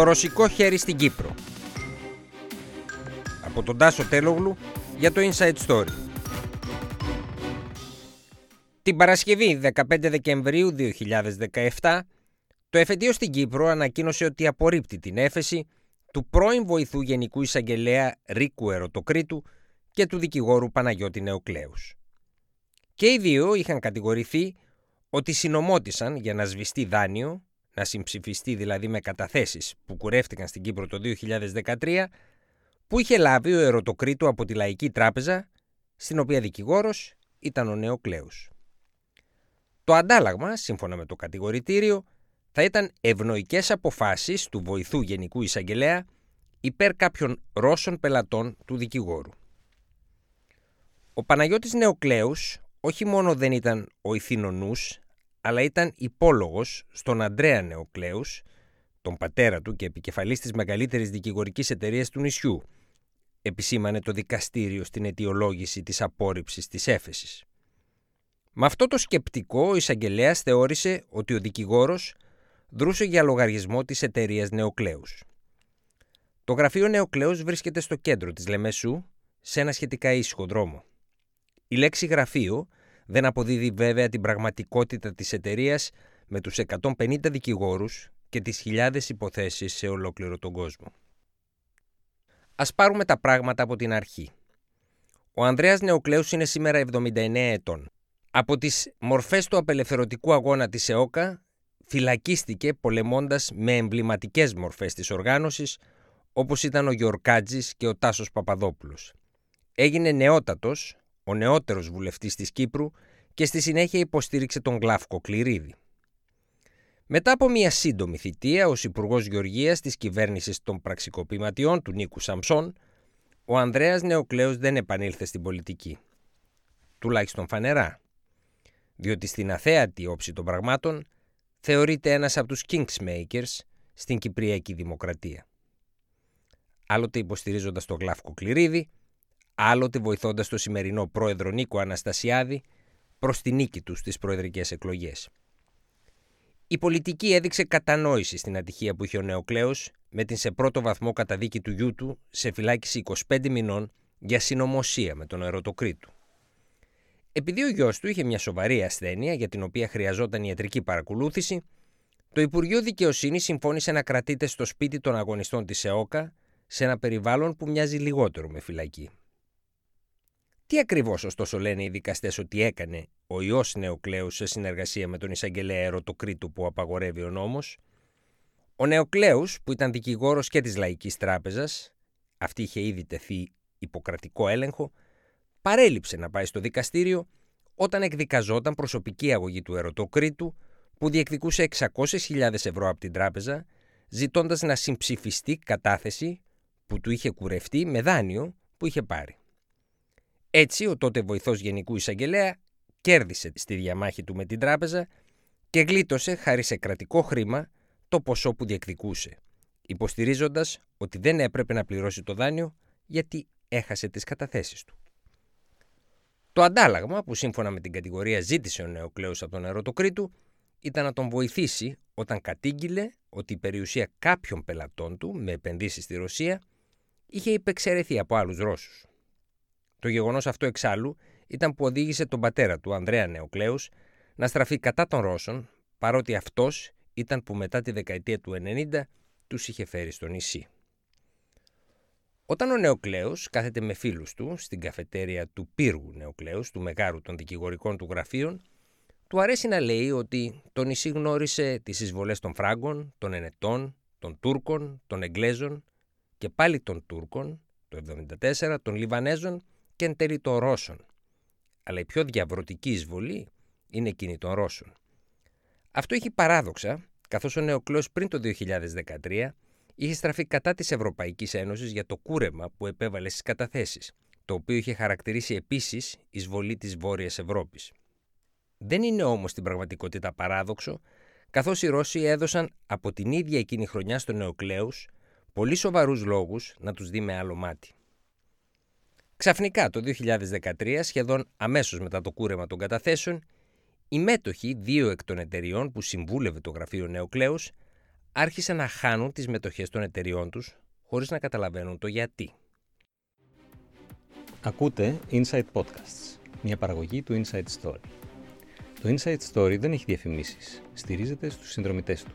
Το ρωσικό χέρι στην Κύπρο. Από τον Τάσο Τέλογλου για το Inside Story. Την Παρασκευή 15 Δεκεμβρίου 2017, το εφετείο στην Κύπρο ανακοίνωσε ότι απορρίπτει την έφεση του πρώην βοηθού Γενικού Εισαγγελέα Ρίκου Ερωτοκρίτου και του δικηγόρου Παναγιώτη Νεοκλέους. Και οι δύο είχαν κατηγορηθεί ότι συνομότησαν για να σβηστεί δάνειο, να συμψηφιστεί δηλαδή με καταθέσεις που κουρεύτηκαν στην Κύπρο το 2013, που είχε λάβει ο Ερωτοκρίτου από τη Λαϊκή Τράπεζα, στην οποία δικηγόρος ήταν ο Νεοκλέους. Το αντάλλαγμα, σύμφωνα με το κατηγορητήριο, θα ήταν ευνοϊκές αποφάσεις του βοηθού Γενικού Εισαγγελέα υπέρ κάποιων Ρώσων πελατών του δικηγόρου. Ο Παναγιώτης Νεοκλέους όχι μόνο δεν ήταν ο ηθήνονούς, αλλά ήταν υπόλογος στον Αντρέα Νεοκλέους, τον πατέρα του και επικεφαλής της μεγαλύτερης δικηγορικής εταιρείας του νησιού, επισήμανε το δικαστήριο στην αιτιολόγηση της απόρριψης της έφεσης. Με αυτό το σκεπτικό, ο εισαγγελέας θεώρησε ότι ο δικηγόρος δρούσε για λογαριασμό της εταιρείας Νεοκλέους. Το γραφείο Νεοκλέους βρίσκεται στο κέντρο της Λεμεσού, σε ένα σχετικά ήσυχο δρόμο. Η λέξη γραφείο δεν αποδίδει βέβαια την πραγματικότητα της εταιρείας με τους 150 δικηγόρους και τις χιλιάδες υποθέσεις σε ολόκληρο τον κόσμο. Ας πάρουμε τα πράγματα από την αρχή. Ο Ανδρέας Νεοκλέους είναι σήμερα 79 ετών. Από τις μορφές του απελευθερωτικού αγώνα της ΕΟΚΑ φυλακίστηκε πολεμώντας με εμβληματικές μορφές της οργάνωσης όπως ήταν ο Γιορκάτζης και ο Τάσος Παπαδόπουλος. Έγινε νεότατος, ο νεότερος βουλευτής της Κύπρου και στη συνέχεια υποστήριξε τον Γλάφκο Κληρίδη. Μετά από μια σύντομη θητεία ως Υπουργός Γεωργίας της κυβέρνησης των πραξικοπηματιών του Νίκου Σαμψών, ο Ανδρέας Νεοκλέος δεν επανήλθε στην πολιτική. Τουλάχιστον φανερά. Διότι στην αθέατη όψη των πραγμάτων θεωρείται ένας από τους Kingsmakers στην Κυπριακή Δημοκρατία. Άλλοτε υποστηρίζοντας τον Γλάφκο Κληρίδη, άλλοτε βοηθώντας τον σημερινό πρόεδρο Νίκο Αναστασιάδη προς τη νίκη του στις προεδρικές εκλογές. Η πολιτική έδειξε κατανόηση στην ατυχία που είχε ο Νεοκλέος με την σε πρώτο βαθμό καταδίκη του γιού του σε φυλάκιση 25 μηνών για συνωμοσία με τον ερωτοκρίτου. Επειδή ο γιος του είχε μια σοβαρή ασθένεια για την οποία χρειαζόταν ιατρική παρακολούθηση, το Υπουργείο Δικαιοσύνης συμφώνησε να κρατείται στο σπίτι των αγωνιστών της ΕΟΚΑ σε ένα περιβάλλον που μοιάζει λιγότερο με φυλακή. Τι ακριβώς ωστόσο λένε οι δικαστές ότι έκανε ο ιό Νεοκλέους σε συνεργασία με τον εισαγγελέα Ερωτοκρίτου που απαγορεύει ο νόμος; Ο Νεοκλέους, που ήταν δικηγόρος και της Λαϊκής Τράπεζας, αυτή είχε ήδη τεθεί υποκρατικό έλεγχο, παρέλειψε να πάει στο δικαστήριο όταν εκδικαζόταν προσωπική αγωγή του Ερωτοκρίτου που διεκδικούσε 600.000 ευρώ από την τράπεζα, ζητώντας να συμψηφιστεί κατάθεση που του είχε κουρευτεί με δάνειο που είχε πάρει. Έτσι, ο τότε βοηθός Γενικού Εισαγγελέα κέρδισε στη διαμάχη του με την τράπεζα και γλίτωσε χάρη σε κρατικό χρήμα το ποσό που διεκδικούσε, υποστηρίζοντας ότι δεν έπρεπε να πληρώσει το δάνειο γιατί έχασε τις καταθέσεις του. Το αντάλλαγμα που σύμφωνα με την κατηγορία ζήτησε ο Νεοκλέος από τον Ερωτοκρίτου ήταν να τον βοηθήσει όταν κατήγγειλε ότι η περιουσία κάποιων πελατών του με επενδύσεις στη Ρωσία είχε υπεξαιρεθεί από άλλους Ρώσους. Το γεγονός αυτό εξάλλου ήταν που οδήγησε τον πατέρα του, Ανδρέα Νεοκλέους, να στραφεί κατά των Ρώσων, παρότι αυτός ήταν που μετά τη δεκαετία του 90 τους είχε φέρει στο νησί. Όταν ο Νεοκλέους κάθεται με φίλους του στην καφετέρια του πύργου Νεοκλέους, του μεγάρου των δικηγορικών του γραφείων, του αρέσει να λέει ότι το νησί γνώρισε τις εισβολές των Φράγκων, των Ενετών, των Τούρκων, των Εγγλέζων και πάλι των Τούρκων, το 1974, των Λιβανέζων και εν τέλει των Ρώσων. Αλλά η πιο διαβρωτική εισβολή είναι εκείνη των Ρώσων. Αυτό έχει παράδοξα, καθώς ο Νεοκλέος πριν το 2013 είχε στραφεί κατά της Ευρωπαϊκής Ένωσης για το κούρεμα που επέβαλε στις καταθέσεις, το οποίο είχε χαρακτηρίσει επίσης εισβολή της Βόρειας Ευρώπης. Δεν είναι όμως στην πραγματικότητα παράδοξο, καθώς οι Ρώσοι έδωσαν από την ίδια εκείνη χρονιά στο Νεοκλέους πολύ σοβαρούς λόγους να τους δει με άλλο μάτι. Ξαφνικά το 2013, σχεδόν αμέσως μετά το κούρεμα των καταθέσεων, οι μέτοχοι δύο εκ των εταιριών που συμβούλευε το γραφείο Νεοκλέους άρχισαν να χάνουν τις μετοχές των εταιριών τους χωρίς να καταλαβαίνουν το γιατί. Ακούτε Inside Podcasts, μια παραγωγή του Inside Story. Το Inside Story δεν έχει διαφημίσεις, στηρίζεται στους συνδρομητές του.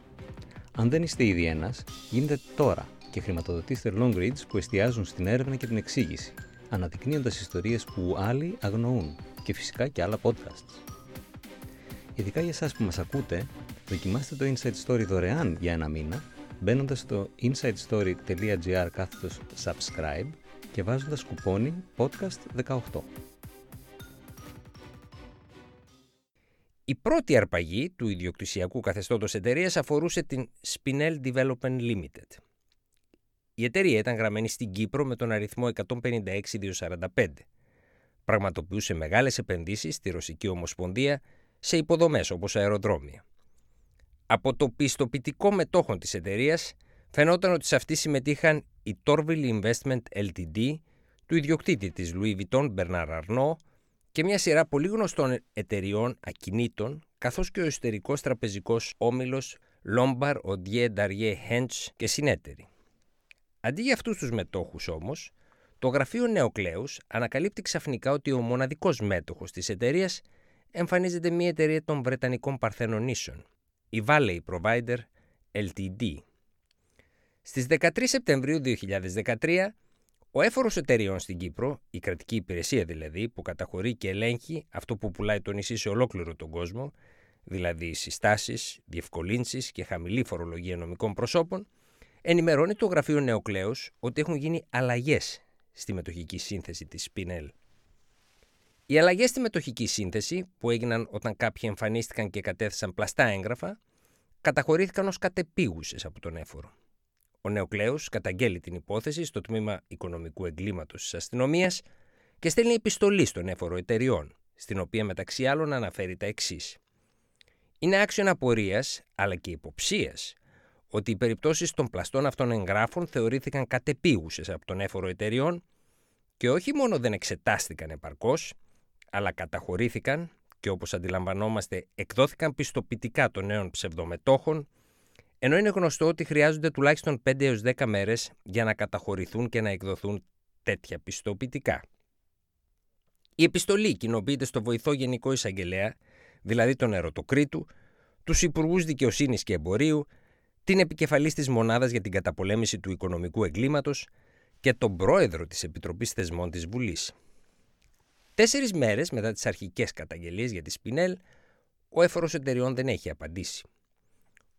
Αν δεν είστε ήδη ένας, γίνετε τώρα και χρηματοδοτήστε long reads που εστιάζουν στην έρευνα και την εξήγηση, αναδεικνύοντας ιστορίες που άλλοι αγνοούν και φυσικά και άλλα podcasts. Ειδικά για εσάς που μας ακούτε, δοκιμάστε το Inside Story δωρεάν για ένα μήνα, μπαίνοντας στο insidestory.gr κάθετος subscribe και βάζοντας κουπόνι podcast 18. Η πρώτη αρπαγή του ιδιοκτησιακού καθεστώτος εταιρείας αφορούσε την Spinel Development Limited. Η εταιρεία ήταν γραμμένη στην Κύπρο με τον αριθμό 156245. Πραγματοποιούσε μεγάλες επενδύσεις στη Ρωσική Ομοσπονδία σε υποδομές όπως αεροδρόμια. Από το πιστοποιητικό μετόχων της εταιρείας φαινόταν ότι σε αυτή συμμετείχαν η Torville Investment Ltd, του ιδιοκτήτη της Louis Vuitton Bernard Arnault και μια σειρά πολύ γνωστών εταιριών ακινήτων, καθώς και ο εσωτερικός τραπεζικός όμιλος Lombard Odier Darier Hench και συνέτεροι. Αντί για αυτούς τους μετόχους όμως, το γραφείο Νεοκλέους ανακαλύπτει ξαφνικά ότι ο μοναδικός μέτοχος της εταιρείας εμφανίζεται μια εταιρεία των Βρετανικών Παρθενονήσεων, η Valley Provider Ltd. Στις 13 Σεπτεμβρίου 2013, ο έφορος εταιρεών στην Κύπρο, η κρατική υπηρεσία δηλαδή, που καταχωρεί και ελέγχει αυτό που πουλάει το νησί σε ολόκληρο τον κόσμο, δηλαδή συστάσεις, διευκολύνσεις και χαμηλή φορολογία νομικών προσώπων, ενημερώνει το γραφείο Νεοκλέους ότι έχουν γίνει αλλαγές στη μετοχική σύνθεση της Spinel. Οι αλλαγές στη μετοχική σύνθεση, που έγιναν όταν κάποιοι εμφανίστηκαν και κατέθεσαν πλαστά έγγραφα, καταχωρήθηκαν ως κατεπίγουσες από τον έφορο. Ο Νεοκλέος καταγγέλει την υπόθεση στο τμήμα οικονομικού εγκλήματος της αστυνομίας και στέλνει επιστολή στον έφορο εταιριών, στην οποία μεταξύ άλλων αναφέρει τα εξής. Είναι άξιο απορίας αλλά και υποψίας ότι οι περιπτώσεις των πλαστών αυτών εγγράφων θεωρήθηκαν κατεπίγουσες από τον έφορο εταιριών και όχι μόνο δεν εξετάστηκαν επαρκώς, αλλά καταχωρήθηκαν και όπως αντιλαμβανόμαστε εκδόθηκαν πιστοποιητικά των νέων ψευδομετόχων, ενώ είναι γνωστό ότι χρειάζονται τουλάχιστον 5 έως 10 μέρες για να καταχωρηθούν και να εκδοθούν τέτοια πιστοποιητικά. Η επιστολή κοινοποιείται στο βοηθό Γενικό Εισαγγελέα, δηλαδή τον Ερωτοκρίτου, τους Υπουργούς Δικαιοσύνης και Εμπορίου, την επικεφαλής της Μονάδας για την Καταπολέμηση του Οικονομικού Εγκλήματος και τον Πρόεδρο της Επιτροπής Θεσμών της Βουλής. Τέσσερις μέρες μετά τις αρχικές καταγγελίες για τη Σπινέλ, ο έφορος εταιριών δεν έχει απαντήσει.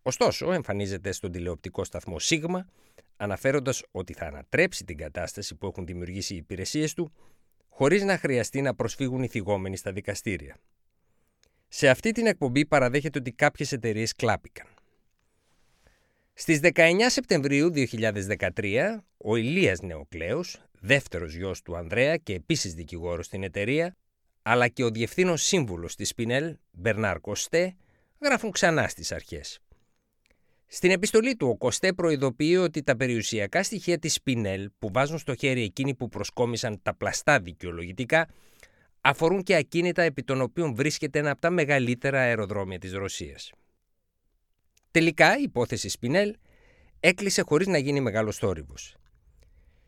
Ωστόσο, εμφανίζεται στον τηλεοπτικό σταθμό Σίγμα, αναφέροντας ότι θα ανατρέψει την κατάσταση που έχουν δημιουργήσει οι υπηρεσίες του, χωρίς να χρειαστεί να προσφύγουν οι θυγόμενοι στα δικαστήρια. Σε αυτή την εκπομπή παραδέχεται ότι κάποιες εταιρείες κλάπηκαν. Στις 19 Σεπτεμβρίου 2013, ο Ηλίας Νεοκλέος δεύτερος γιος του Ανδρέα και επίσης δικηγόρος στην εταιρεία, αλλά και ο διευθύνων σύμβουλος της Σπινέλ, Μπερνάρ Κοστέ, γράφουν ξανά στις αρχές. Στην επιστολή του, ο Κοστέ προειδοποιεί ότι τα περιουσιακά στοιχεία της Σπινέλ που βάζουν στο χέρι εκείνοι που προσκόμισαν τα πλαστά δικαιολογητικά αφορούν και ακίνητα επί των οποίων βρίσκεται ένα από τα μεγαλύτερα αεροδρόμια της Ρωσίας. Τελικά η υπόθεση Σπινέλ έκλεισε χωρίς να γίνει μεγάλος θόρυβος.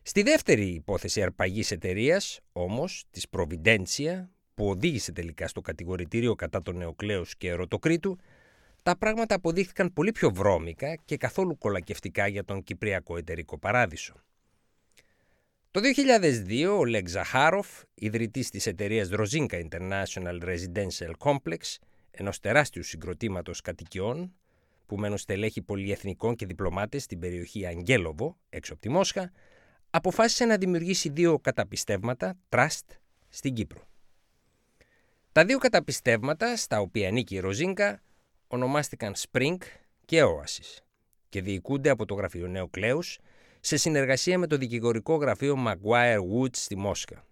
Στη δεύτερη υπόθεση αρπαγής εταιρείας, όμως, της Providentia, που οδήγησε τελικά στο κατηγορητήριο κατά τον Νεοκλέου και Ερωτοκρίτου, τα πράγματα αποδείχθηκαν πολύ πιο βρώμικα και καθόλου κολακευτικά για τον Κυπριακό εταιρικό παράδεισο. Το 2002 ο Λέγκ Ζαχάροφ, ιδρυτής της εταιρείας Rozinka International Residential Complex, ενός τεράστιου συγκροτήματος κατοικιών, που μένουν στελέχη πολυεθνικών και διπλωμάτες στην περιοχή Αγγέλοβο, έξω από τη Μόσχα, αποφάσισε να δημιουργήσει δύο καταπιστεύματα, trust, στην Κύπρο. Τα δύο καταπιστεύματα, στα οποία ανήκει η Ροζίνκα, ονομάστηκαν Spring και Oasis και διοικούνται από το γραφείο Νέο Κλέους σε συνεργασία με το δικηγορικό γραφείο Maguire Woods στη Μόσχα.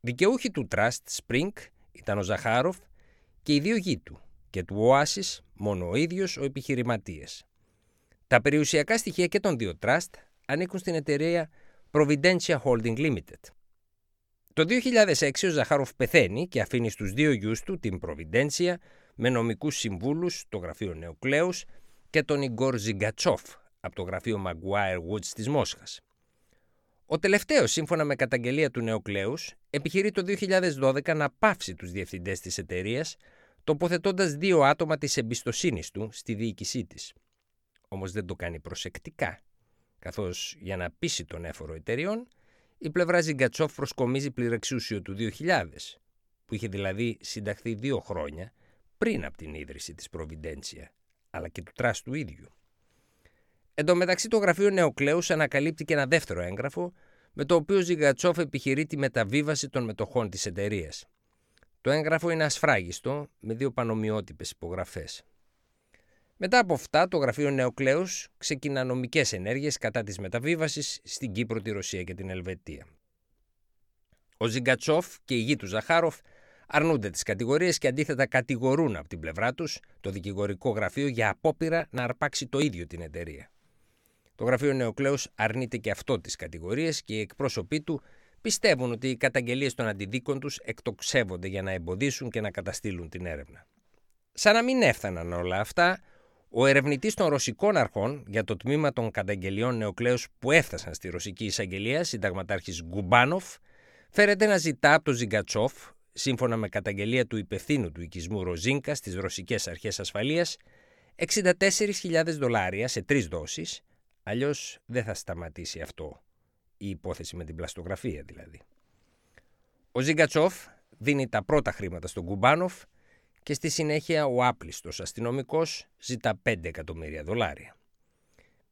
Δικαιούχοι του Trust Spring ήταν ο Ζαχάροφ και οι δύο γη του και του Oasis μόνο ο ίδιος ο επιχειρηματίας. Τα περιουσιακά στοιχεία και των δύο Trust ανήκουν στην εταιρεία Providentia Holding Limited. Το 2006 ο Ζαχάροφ πεθαίνει και αφήνει στους δύο γιους του την Providentia με νομικούς συμβούλους, το γραφείο Νεοκλέους και τον Ιγκόρ Ζιγκατσόφ από το γραφείο Maguire Woods της Μόσχας. Ο τελευταίος, σύμφωνα με καταγγελία του Νεοκλέους, επιχειρεί το 2012 να πάυσει τους διευθυντές της εταιρείας, τοποθετώντας δύο άτομα της εμπιστοσύνης του στη διοίκησή της. Όμως δεν το κάνει προσεκτικά, καθώς για να πείσει τον έφορο εταιρεών, η πλευρά Ζιγκατσόφ προσκομίζει πληρεξούσιο του 2000, που είχε δηλαδή συνταχθεί δύο χρόνια πριν από την ίδρυση της Προβιντέντσια, αλλά και του trust του ίδιου. Εν τω μεταξύ το γραφείο Νεοκλέους ανακαλύπτει και ένα δεύτερο έγγραφο με το οποίο Ζιγκατσόφ επιχειρεί τη μεταβίβαση των μετοχών της εταιρείας. Το έγγραφο είναι ασφράγιστο με δύο πανομοιότυπες υπογραφές. Μετά από αυτά, το γραφείο Νεοκλέους ξεκινά νομικές ενέργειες κατά της μεταβίβασης στην Κύπρο, τη Ρωσία και την Ελβετία. Ο Ζιγκατσόφ και η γη του Ζαχάροφ αρνούνται τις κατηγορίες και αντίθετα κατηγορούν από την πλευρά τους το δικηγορικό γραφείο για απόπειρα να αρπάξει το ίδιο την εταιρεία. Το γραφείο Νεοκλέους αρνείται και αυτό τις κατηγορίες και οι εκπρόσωποι του πιστεύουν ότι οι καταγγελίες των αντιδίκων τους εκτοξεύονται για να εμποδίσουν και να καταστήλουν την έρευνα. Σαν να μην έφταναν όλα αυτά, ο ερευνητής των ρωσικών αρχών για το τμήμα των καταγγελιών Νεοκλέους που έφτασαν στη ρωσική εισαγγελία, συνταγματάρχης Γκουμπάνοφ, φέρεται να ζητά από τον Ζιγκατσόφ, σύμφωνα με καταγγελία του υπευθύνου του οικισμού Ροζίνκα στις ρωσικές αρχές ασφαλείας, 64.000 δολάρια σε τρεις δόσεις, αλλιώς δεν θα σταματήσει αυτό, η υπόθεση με την πλαστογραφία δηλαδή. Ο Ζιγκατσόφ δίνει τα πρώτα χρήματα στον Γκουμπάνοφ και στη συνέχεια ο άπλιστος αστυνομικός ζητά 5 εκατομμύρια δολάρια.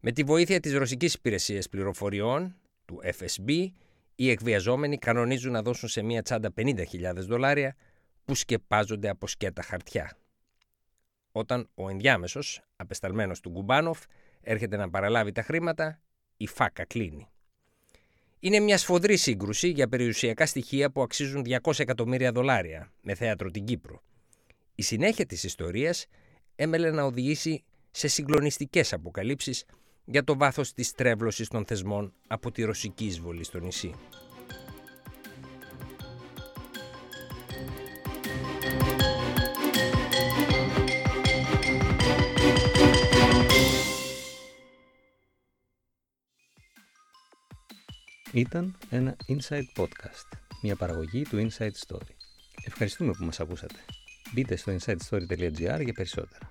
Με τη βοήθεια της Ρωσικής Υπηρεσίας Πληροφοριών, του FSB, οι εκβιαζόμενοι κανονίζουν να δώσουν σε μία τσάντα 50.000 δολάρια που σκεπάζονται από σκέτα χαρτιά. Όταν ο ενδιάμεσος, απεσταλμένος του Γκουμπάνοφ, έρχεται να παραλάβει τα χρήματα, η φάκα κλείνει. Είναι μια σφοδρή σύγκρουση για περιουσιακά στοιχεία που αξίζουν 200 εκατομμύρια δολάρια με θέατρο την Κύπρο. Η συνέχεια της ιστορίας έμελε να οδηγήσει σε συγκλονιστικές αποκαλύψεις για το βάθος της τρέβλωσης των θεσμών από τη ρωσική εισβολή στο νησί. Ήταν ένα Inside Podcast, μια παραγωγή του Inside Story. Ευχαριστούμε που μας ακούσατε. Μπείτε στο insidestory.gr για περισσότερα.